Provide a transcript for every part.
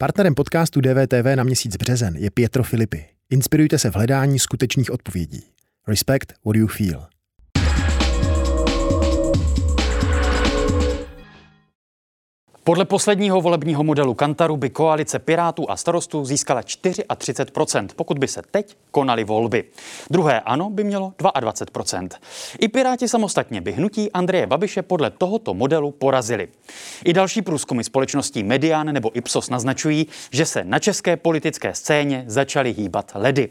Partnerem podcastu DVTV na měsíc březen je Pietro Filippi. Inspirujte se v hledání skutečných odpovědí. Respect what you feel. Podle posledního volebního modelu Kantaru by koalice Pirátů a starostů získala 34%, pokud by se teď konaly volby. Druhé ano by mělo 22%. I Piráti samostatně by hnutí Andreje Babiše podle tohoto modelu porazili. I další průzkumy společností Median nebo Ipsos naznačují, že se na české politické scéně začaly hýbat ledy.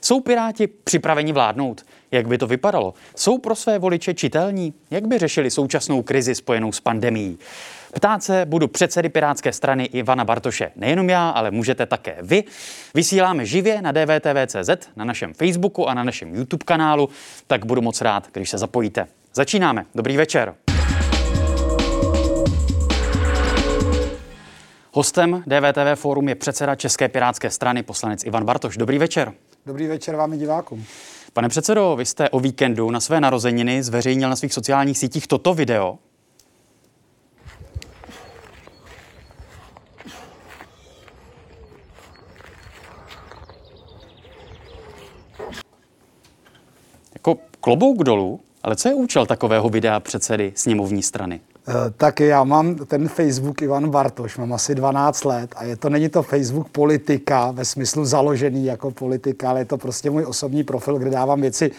Jsou Piráti připraveni vládnout? Jak by to vypadalo? Jsou pro své voliče čitelní? Jak by řešili současnou krizi spojenou s pandemí? Ptát se budu předsedy Pirátské strany Ivana Bartoše. Nejenom já, ale můžete také vy. Vysíláme živě na dvtv.cz, na našem Facebooku a na našem YouTube kanálu, tak budu moc rád, když se zapojíte. Začínáme. Dobrý večer. Hostem DVTV Fórum je předseda České pirátské strany poslanec Ivan Bartoš. Dobrý večer. Dobrý večer vám i divákům. Pane předsedo, vy jste o víkendu na své narozeniny zveřejnil na svých sociálních sítích toto video. Jako klobouk dolů, ale co je účel takového videa předsedy sněmovní strany? Eh, tak já mám ten Facebook Ivan Bartoš, mám asi 12 let a je to, není to Facebook politika ve smyslu založený jako politika, ale je to prostě můj osobní profil, kde dávám věci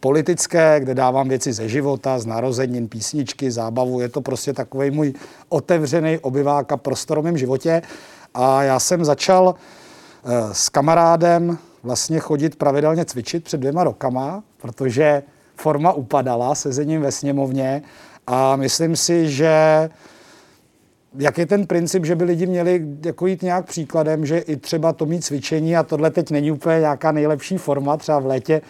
politické, kde dávám věci ze života, z narozenin, písničky, zábavu. Je to prostě takový můj otevřený obyváka prostorovém životě. A já jsem začal eh, s kamarádem vlastně chodit pravidelně cvičit před dvěma rokama, protože forma upadala sezením ve sněmovně a myslím si, že jak je ten princip, že by lidi měli jako jít nějak příkladem, že i třeba to mít cvičení a tohle teď není úplně nějaká nejlepší forma, třeba v létě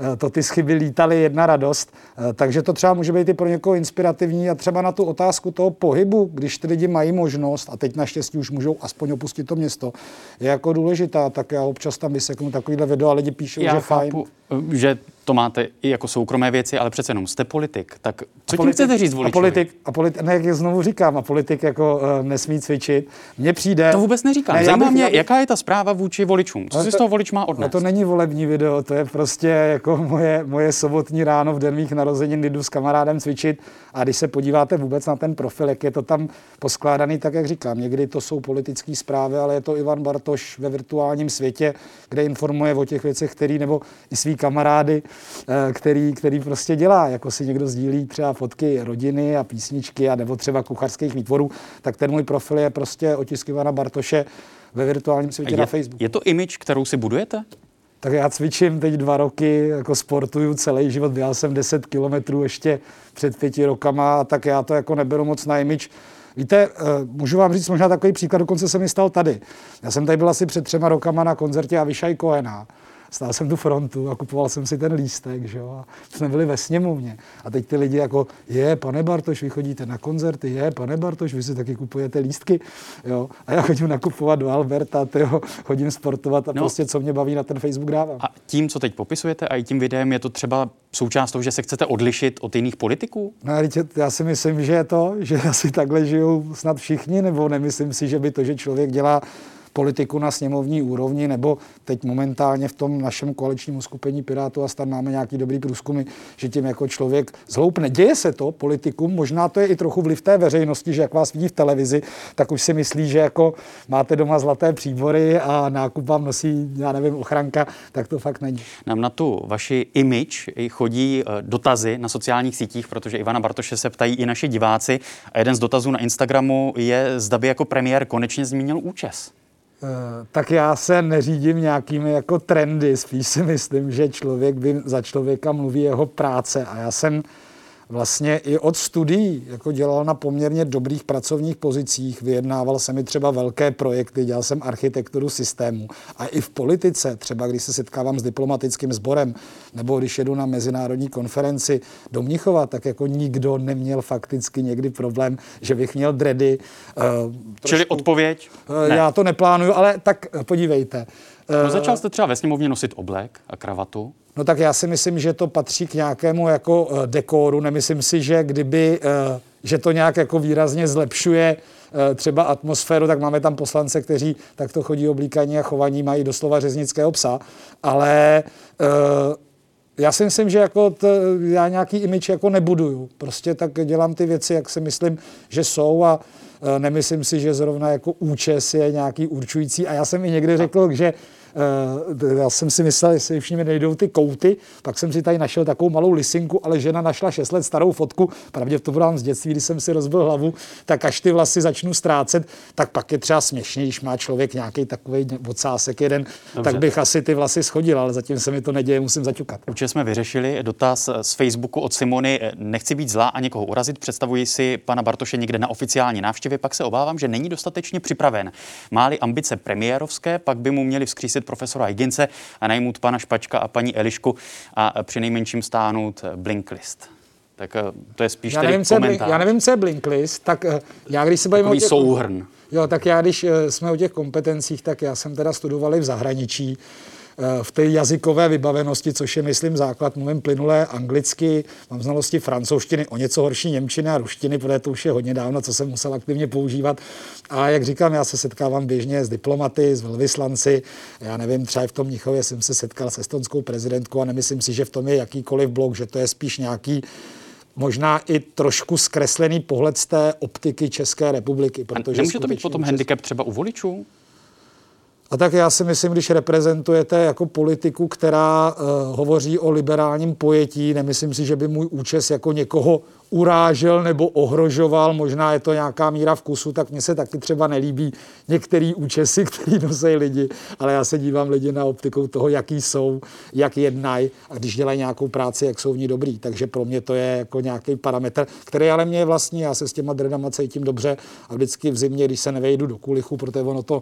Eh, to ty schyby lítaly jedna radost. Eh, takže to třeba může být i pro někoho inspirativní a třeba na tu otázku toho pohybu, když ty lidi mají možnost, a teď naštěstí už můžou aspoň opustit to město, je jako důležitá. Tak já občas tam vyseknu takovýhle video a lidi píšou, já že chápu, fajn. Eh, že to máte i jako soukromé věci, ale přece jenom jste politik. Tak co tím chcete říct voličovi? A politik, a politik, ne, jak znovu říkám, a politik jako uh, nesmí cvičit. Mně přijde... To vůbec neříkám. Ne, Zajímá mě, jaká je ta zpráva vůči voličům. Co si to, z toho volič má odnést? To není volební video, to je prostě jako moje, moje sobotní ráno v den mých narozenin jdu s kamarádem cvičit a když se podíváte vůbec na ten profil, jak je to tam poskládaný, tak jak říkám, někdy to jsou politické zprávy, ale je to Ivan Bartoš ve virtuálním světě, kde informuje o těch věcech, který nebo i svý kamarády, který, který prostě dělá, jako si někdo sdílí třeba fotky rodiny a písničky a nebo třeba kuchařských výtvorů, tak ten můj profil je prostě otisk Ivana Bartoše ve virtuálním světě je, na Facebooku. Je to image, kterou si budujete? Tak já cvičím teď dva roky, jako sportuju celý život, dělal jsem 10 kilometrů ještě před pěti rokama, tak já to jako neberu moc na image. Víte, eh, můžu vám říct možná takový příklad, dokonce se mi stal tady. Já jsem tady byl asi před třema rokama na koncertě Avišaj Koena stál jsem tu frontu a kupoval jsem si ten lístek, že jo, a jsme byli ve sněmovně. A teď ty lidi jako, je, pane Bartoš, vy chodíte na koncerty, je, pane Bartoš, vy si taky kupujete lístky, jo. A já chodím nakupovat do Alberta, tyjo, chodím sportovat a no. prostě co mě baví na ten Facebook dávám. A tím, co teď popisujete a i tím videem, je to třeba součást toho, že se chcete odlišit od jiných politiků? No, já si myslím, že je to, že asi takhle žijou snad všichni, nebo nemyslím si, že by to, že člověk dělá politiku na sněmovní úrovni, nebo teď momentálně v tom našem koaličním uskupení Pirátů a stan máme nějaký dobrý průzkumy, že tím jako člověk zhloupne. Děje se to politikum, možná to je i trochu vliv té veřejnosti, že jak vás vidí v televizi, tak už si myslí, že jako máte doma zlaté příbory a nákup vám nosí, já nevím, ochranka, tak to fakt není. Nám na tu vaši image chodí eh, dotazy na sociálních sítích, protože Ivana Bartoše se ptají i naši diváci. A jeden z dotazů na Instagramu je, zda by jako premiér konečně zmínil účes. Eh, tak já se neřídím nějakými jako trendy, spíš si myslím, že člověk by za člověka mluví jeho práce. A já jsem vlastně i od studií jako dělal na poměrně dobrých pracovních pozicích, vyjednával jsem mi třeba velké projekty, dělal jsem architekturu systému. A i v politice, třeba když se setkávám s diplomatickým sborem, nebo když jedu na mezinárodní konferenci do Mnichova, tak jako nikdo neměl fakticky někdy problém, že bych měl dredy. Uh, Čili odpověď? Uh, ne. Já to neplánuju, ale tak podívejte. No, začal jste třeba ve sněmovně nosit oblek a kravatu? No tak já si myslím, že to patří k nějakému jako dekoru. Nemyslím si, že kdyby, že to nějak jako výrazně zlepšuje eh, třeba atmosféru, tak máme tam poslance, kteří takto chodí oblíkaní a chovaní, mají doslova řeznického psa, ale já si myslím, že jako t, já nějaký imič jako nebuduju. Prostě tak dělám ty věci, jak si myslím, že jsou a nemyslím si, že zrovna jako účes je nějaký určující. A já jsem i někdy řekl, že Eh, já jsem si myslel, jestli mi nejdou ty kouty, pak jsem si tady našel takovou malou lisinku, ale žena našla 6 let starou fotku, pravděpodobně z dětství, když jsem si rozbil hlavu, tak až ty vlasy začnu ztrácet, tak pak je třeba směšně, když má člověk nějaký takový odsásek jeden, Dobře. tak bych asi ty vlasy schodil, ale zatím se mi to neděje, musím zaťukat. Určitě jsme vyřešili dotaz z Facebooku od Simony. Nechci být zlá a někoho urazit, představuji si pana Bartoše někde na oficiální návštěvě, pak se obávám, že není dostatečně připraven. Máli ambice premiérovské, pak by mu měli vzkřísit profesora Higince a najmout pana Špačka a paní Elišku a při nejmenším stáhnout Blinklist. Tak eh, to je spíš já nevím, tedy komentář. Já nevím, co je Blinklist, tak eh, já když se bavím o těch, souhrn. Jo, tak já když eh, jsme o těch kompetencích, tak já jsem teda studoval v zahraničí Eh, v té jazykové vybavenosti, což je, myslím, základ. Mluvím plynulé anglicky, mám znalosti francouzštiny, o něco horší němčiny a ruštiny, protože to už je hodně dávno, co jsem musel aktivně používat. A jak říkám, já se setkávám běžně s diplomaty, s velvyslanci. Já nevím, třeba v tom Mnichově jsem se setkal s estonskou prezidentkou a nemyslím si, že v tom je jakýkoliv blok, že to je spíš nějaký možná i trošku zkreslený pohled z té optiky České republiky. Protože nemůže to být potom handicap třeba u voličů? A tak já si myslím, když reprezentujete jako politiku, která uh, hovoří o liberálním pojetí, nemyslím si, že by můj účes jako někoho urážel nebo ohrožoval, možná je to nějaká míra vkusu, tak mně se taky třeba nelíbí některý účesy, který nosí lidi, ale já se dívám lidi na optikou toho, jaký jsou, jak jednají a když dělají nějakou práci, jak jsou v ní dobrý. Takže pro mě to je jako nějaký parametr, který ale mě je vlastní, já se s těma dredama cítím dobře a vždycky v zimě, když se nevejdu do kulichu, protože ono to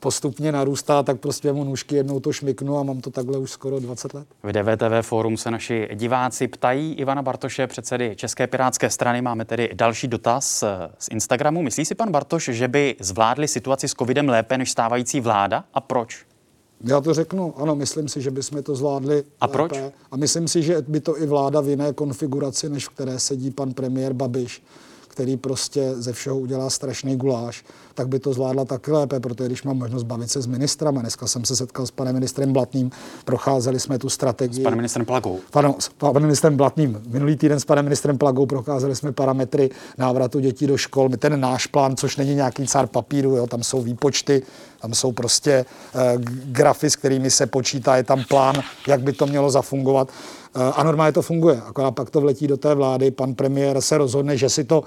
postupně narůstá, tak prostě mu nůžky jednou to šmiknu a mám to takhle už skoro 20 let. V DVTV Forum se naši diváci ptají Ivana Bartoše, předsedy České pirátské strany. Máme tedy další dotaz eh, z Instagramu. Myslí si pan Bartoš, že by zvládli situaci s covidem lépe než stávající vláda a proč? Já to řeknu, ano, myslím si, že bychom to zvládli A lépe. proč? A myslím si, že by to i vláda v jiné konfiguraci, než v které sedí pan premiér Babiš, který prostě ze všeho udělá strašný guláš, tak by to zvládla taky lépe, protože když mám možnost bavit se s ministrem, a dneska jsem se setkal s panem ministrem Blatným, procházeli jsme tu strategii. S panem ministrem Plagou. Pardon, s panem ministrem Blatným. Minulý týden s panem ministrem Plagou procházeli jsme parametry návratu dětí do škol. My ten náš plán, což není nějaký cár papíru, jo, tam jsou výpočty, tam jsou prostě e, grafy, s kterými se počítá, je tam plán, jak by to mělo zafungovat. E, a normálně to funguje. Akorát pak to vletí do té vlády, pan premiér se rozhodne, že si to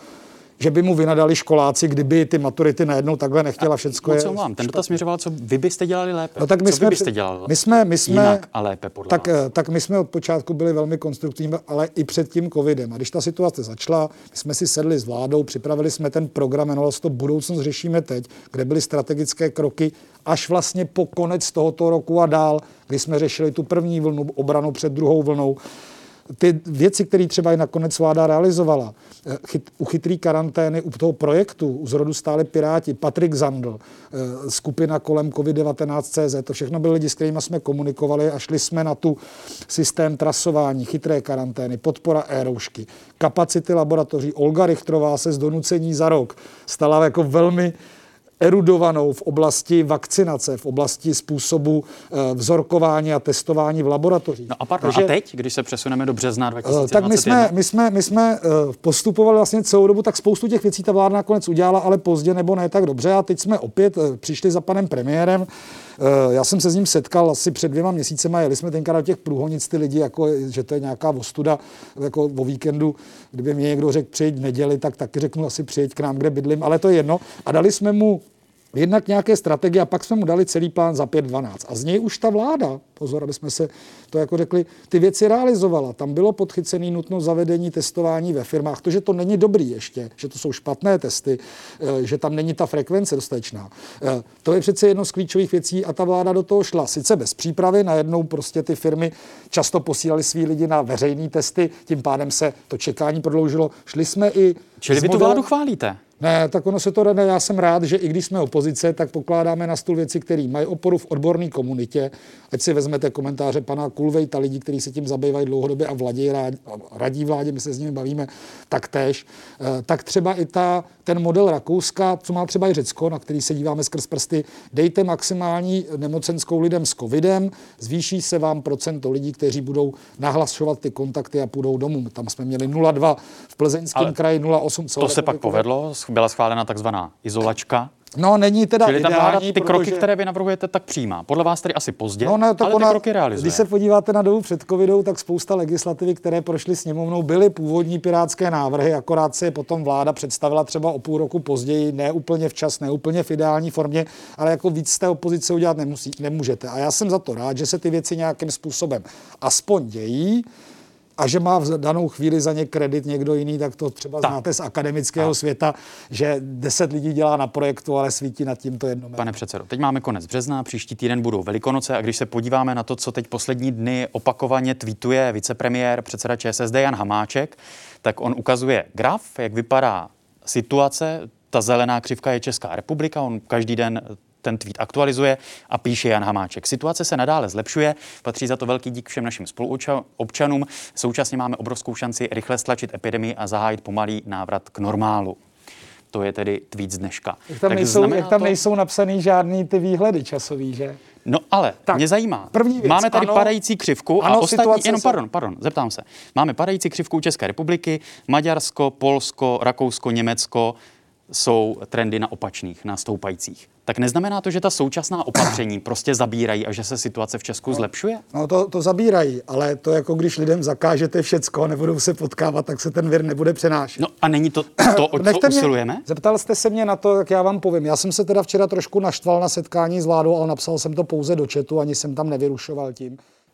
že by mu vynadali školáci, kdyby ty maturity najednou takhle nechtěla všecko. Co vám? Ten dotaz směřoval, co vy byste dělali lépe. No, tak my co jsme, vy byste dělali my jsme, my jsme, jinak a lépe podle tak, vás? Eh, tak my jsme od počátku byli velmi konstruktivní, ale i před tím covidem. A když ta situace začala, my jsme si sedli s vládou, připravili jsme ten program, jmenovalo se to Budoucnost řešíme teď, kde byly strategické kroky až vlastně po konec tohoto roku a dál, kdy jsme řešili tu první vlnu obranu před druhou vlnou ty věci, které třeba i nakonec vláda realizovala, eh, chyt, u chytrý karantény, u toho projektu, u zrodu stále Piráti, Patrik Zandl, eh, skupina kolem COVID-19 to všechno byly lidi, s kterými jsme komunikovali a šli jsme na tu systém trasování, chytré karantény, podpora e-roušky, kapacity laboratoří. Olga Richtrová se z donucení za rok stala jako velmi erudovanou v oblasti vakcinace, v oblasti způsobu eh, vzorkování a testování v laboratořích. No a, pardon, Takže, a teď, když se přesuneme do března 2021? Eh, tak my jsme, my jsme, my jsme eh, postupovali vlastně celou dobu, tak spoustu těch věcí ta vláda nakonec udělala, ale pozdě nebo ne tak dobře. A teď jsme opět přišli za panem premiérem. Já jsem se s ním setkal asi před dvěma měsícema, jeli jsme tenkrát do těch průhonic ty lidi, jako, že to je nějaká ostuda jako o víkendu. Kdyby mě někdo řekl přijď v neděli, tak taky řeknu asi přijď k nám, kde bydlím, ale to je jedno. A dali jsme mu jednak nějaké strategie a pak jsme mu dali celý plán za 5-12. A z něj už ta vláda, pozor, aby jsme se to jako řekli, ty věci realizovala. Tam bylo podchycený nutno zavedení testování ve firmách. To, že to není dobrý ještě, že to jsou špatné testy, eh, že tam není ta frekvence dostatečná. Eh, to je přece jedno z klíčových věcí a ta vláda do toho šla. Sice bez přípravy, najednou prostě ty firmy často posílali svý lidi na veřejné testy, tím pádem se to čekání prodloužilo. Šli jsme i Čili vy tu vládu chválíte? Ne, tak ono se to jde. Já jsem rád, že i když jsme opozice, tak pokládáme na stůl věci, které mají oporu v odborné komunitě. Ať si vezmete komentáře pana Kulvejta, lidí, kteří se tím zabývají dlouhodobě a vladí, radí vládě, my se s nimi bavíme, tak tež. Eh, tak třeba i ta, ten model Rakouska, co má třeba i Řecko, na který se díváme skrz prsty, dejte maximální nemocenskou lidem s covidem, zvýší se vám procento lidí, kteří budou nahlašovat ty kontakty a půjdou domů. Tam jsme měli 0,2 v Plzeňském kraji, 0,8. To se pak povedlo, byla schválena takzvaná izolačka. No, není teda Čili ideální, ta vláda ty protože... kroky, které vy navrhujete, tak přijímá. Podle vás tedy asi pozdě, no, ne, tak ale ona, ty kroky realizuje. Když se podíváte na dobu před covidou, tak spousta legislativy, které prošly sněmovnou, byly původní pirátské návrhy, akorát se je potom vláda představila třeba o půl roku později, ne úplně včas, ne úplně v ideální formě, ale jako víc z té opozice udělat nemusí, nemůžete. A já jsem za to rád, že se ty věci nějakým způsobem aspoň dějí a že má v danou chvíli za ně kredit někdo jiný, tak to třeba tak. znáte z akademického tak. světa, že deset lidí dělá na projektu, ale svítí nad tím to jedno. Pane předsedo, teď máme konec března, příští týden budou Velikonoce a když se podíváme na to, co teď poslední dny opakovaně tweetuje vicepremiér, předseda ČSSD Jan Hamáček, tak on ukazuje graf, jak vypadá situace, ta zelená křivka je Česká republika, on každý den ten tweet aktualizuje a píše Jan Hamáček. Situace se nadále zlepšuje, patří za to velký dík všem našim spoluobčanům. Současně máme obrovskou šanci rychle stlačit epidemii a zahájit pomalý návrat k normálu. To je tedy tweet z dneška. Jak tam, nejsou, jak tam to... nejsou napsaný žádný ty výhledy časový, že? No ale tak, mě zajímá. První věc, Máme tady ano, padající křivku ano, a ostatní, jenom pardon, pardon, zeptám se. Máme padající křivku České republiky, Maďarsko, Polsko, Rakousko, Německo jsou trendy na opačných, na stoupajících tak neznamená to, že ta současná opatření prostě zabírají a že se situace v Česku no, zlepšuje? No to, to zabírají, ale to jako když lidem zakážete všecko a nebudou se potkávat, tak se ten vir nebude přenášet. No a není to to, o co usilujeme? Mě, zeptal jste se mě na to, jak já vám povím. Já jsem se teda včera trošku naštval na setkání s vládou, ale napsal jsem to pouze do četu, ani jsem tam nevyrušoval tím.